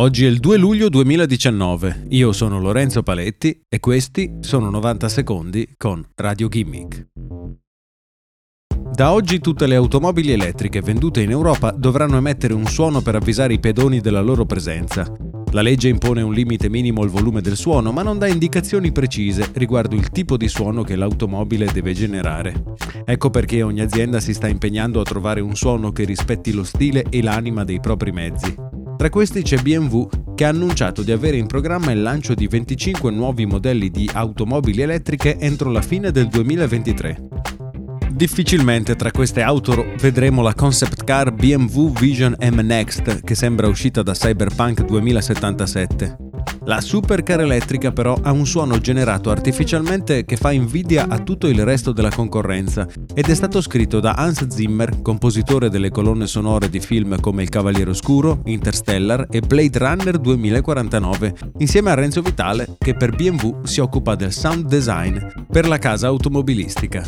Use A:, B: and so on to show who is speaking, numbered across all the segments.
A: Oggi è il 2 luglio 2019, io sono Lorenzo Paletti e questi sono 90 secondi con Radio Gimmick. Da oggi tutte le automobili elettriche vendute in Europa dovranno emettere un suono per avvisare i pedoni della loro presenza. La legge impone un limite minimo al volume del suono, ma non dà indicazioni precise riguardo il tipo di suono che l'automobile deve generare. Ecco perché ogni azienda si sta impegnando a trovare un suono che rispetti lo stile e l'anima dei propri mezzi. Tra questi c'è BMW che ha annunciato di avere in programma il lancio di 25 nuovi modelli di automobili elettriche entro la fine del 2023. Difficilmente tra queste auto vedremo la concept car BMW Vision M Next che sembra uscita da Cyberpunk 2077. La supercar elettrica però ha un suono generato artificialmente che fa invidia a tutto il resto della concorrenza ed è stato scritto da Hans Zimmer, compositore delle colonne sonore di film come Il Cavaliere Oscuro, Interstellar e Blade Runner 2049, insieme a Renzo Vitale che per BMW si occupa del sound design per la casa automobilistica.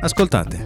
A: Ascoltate.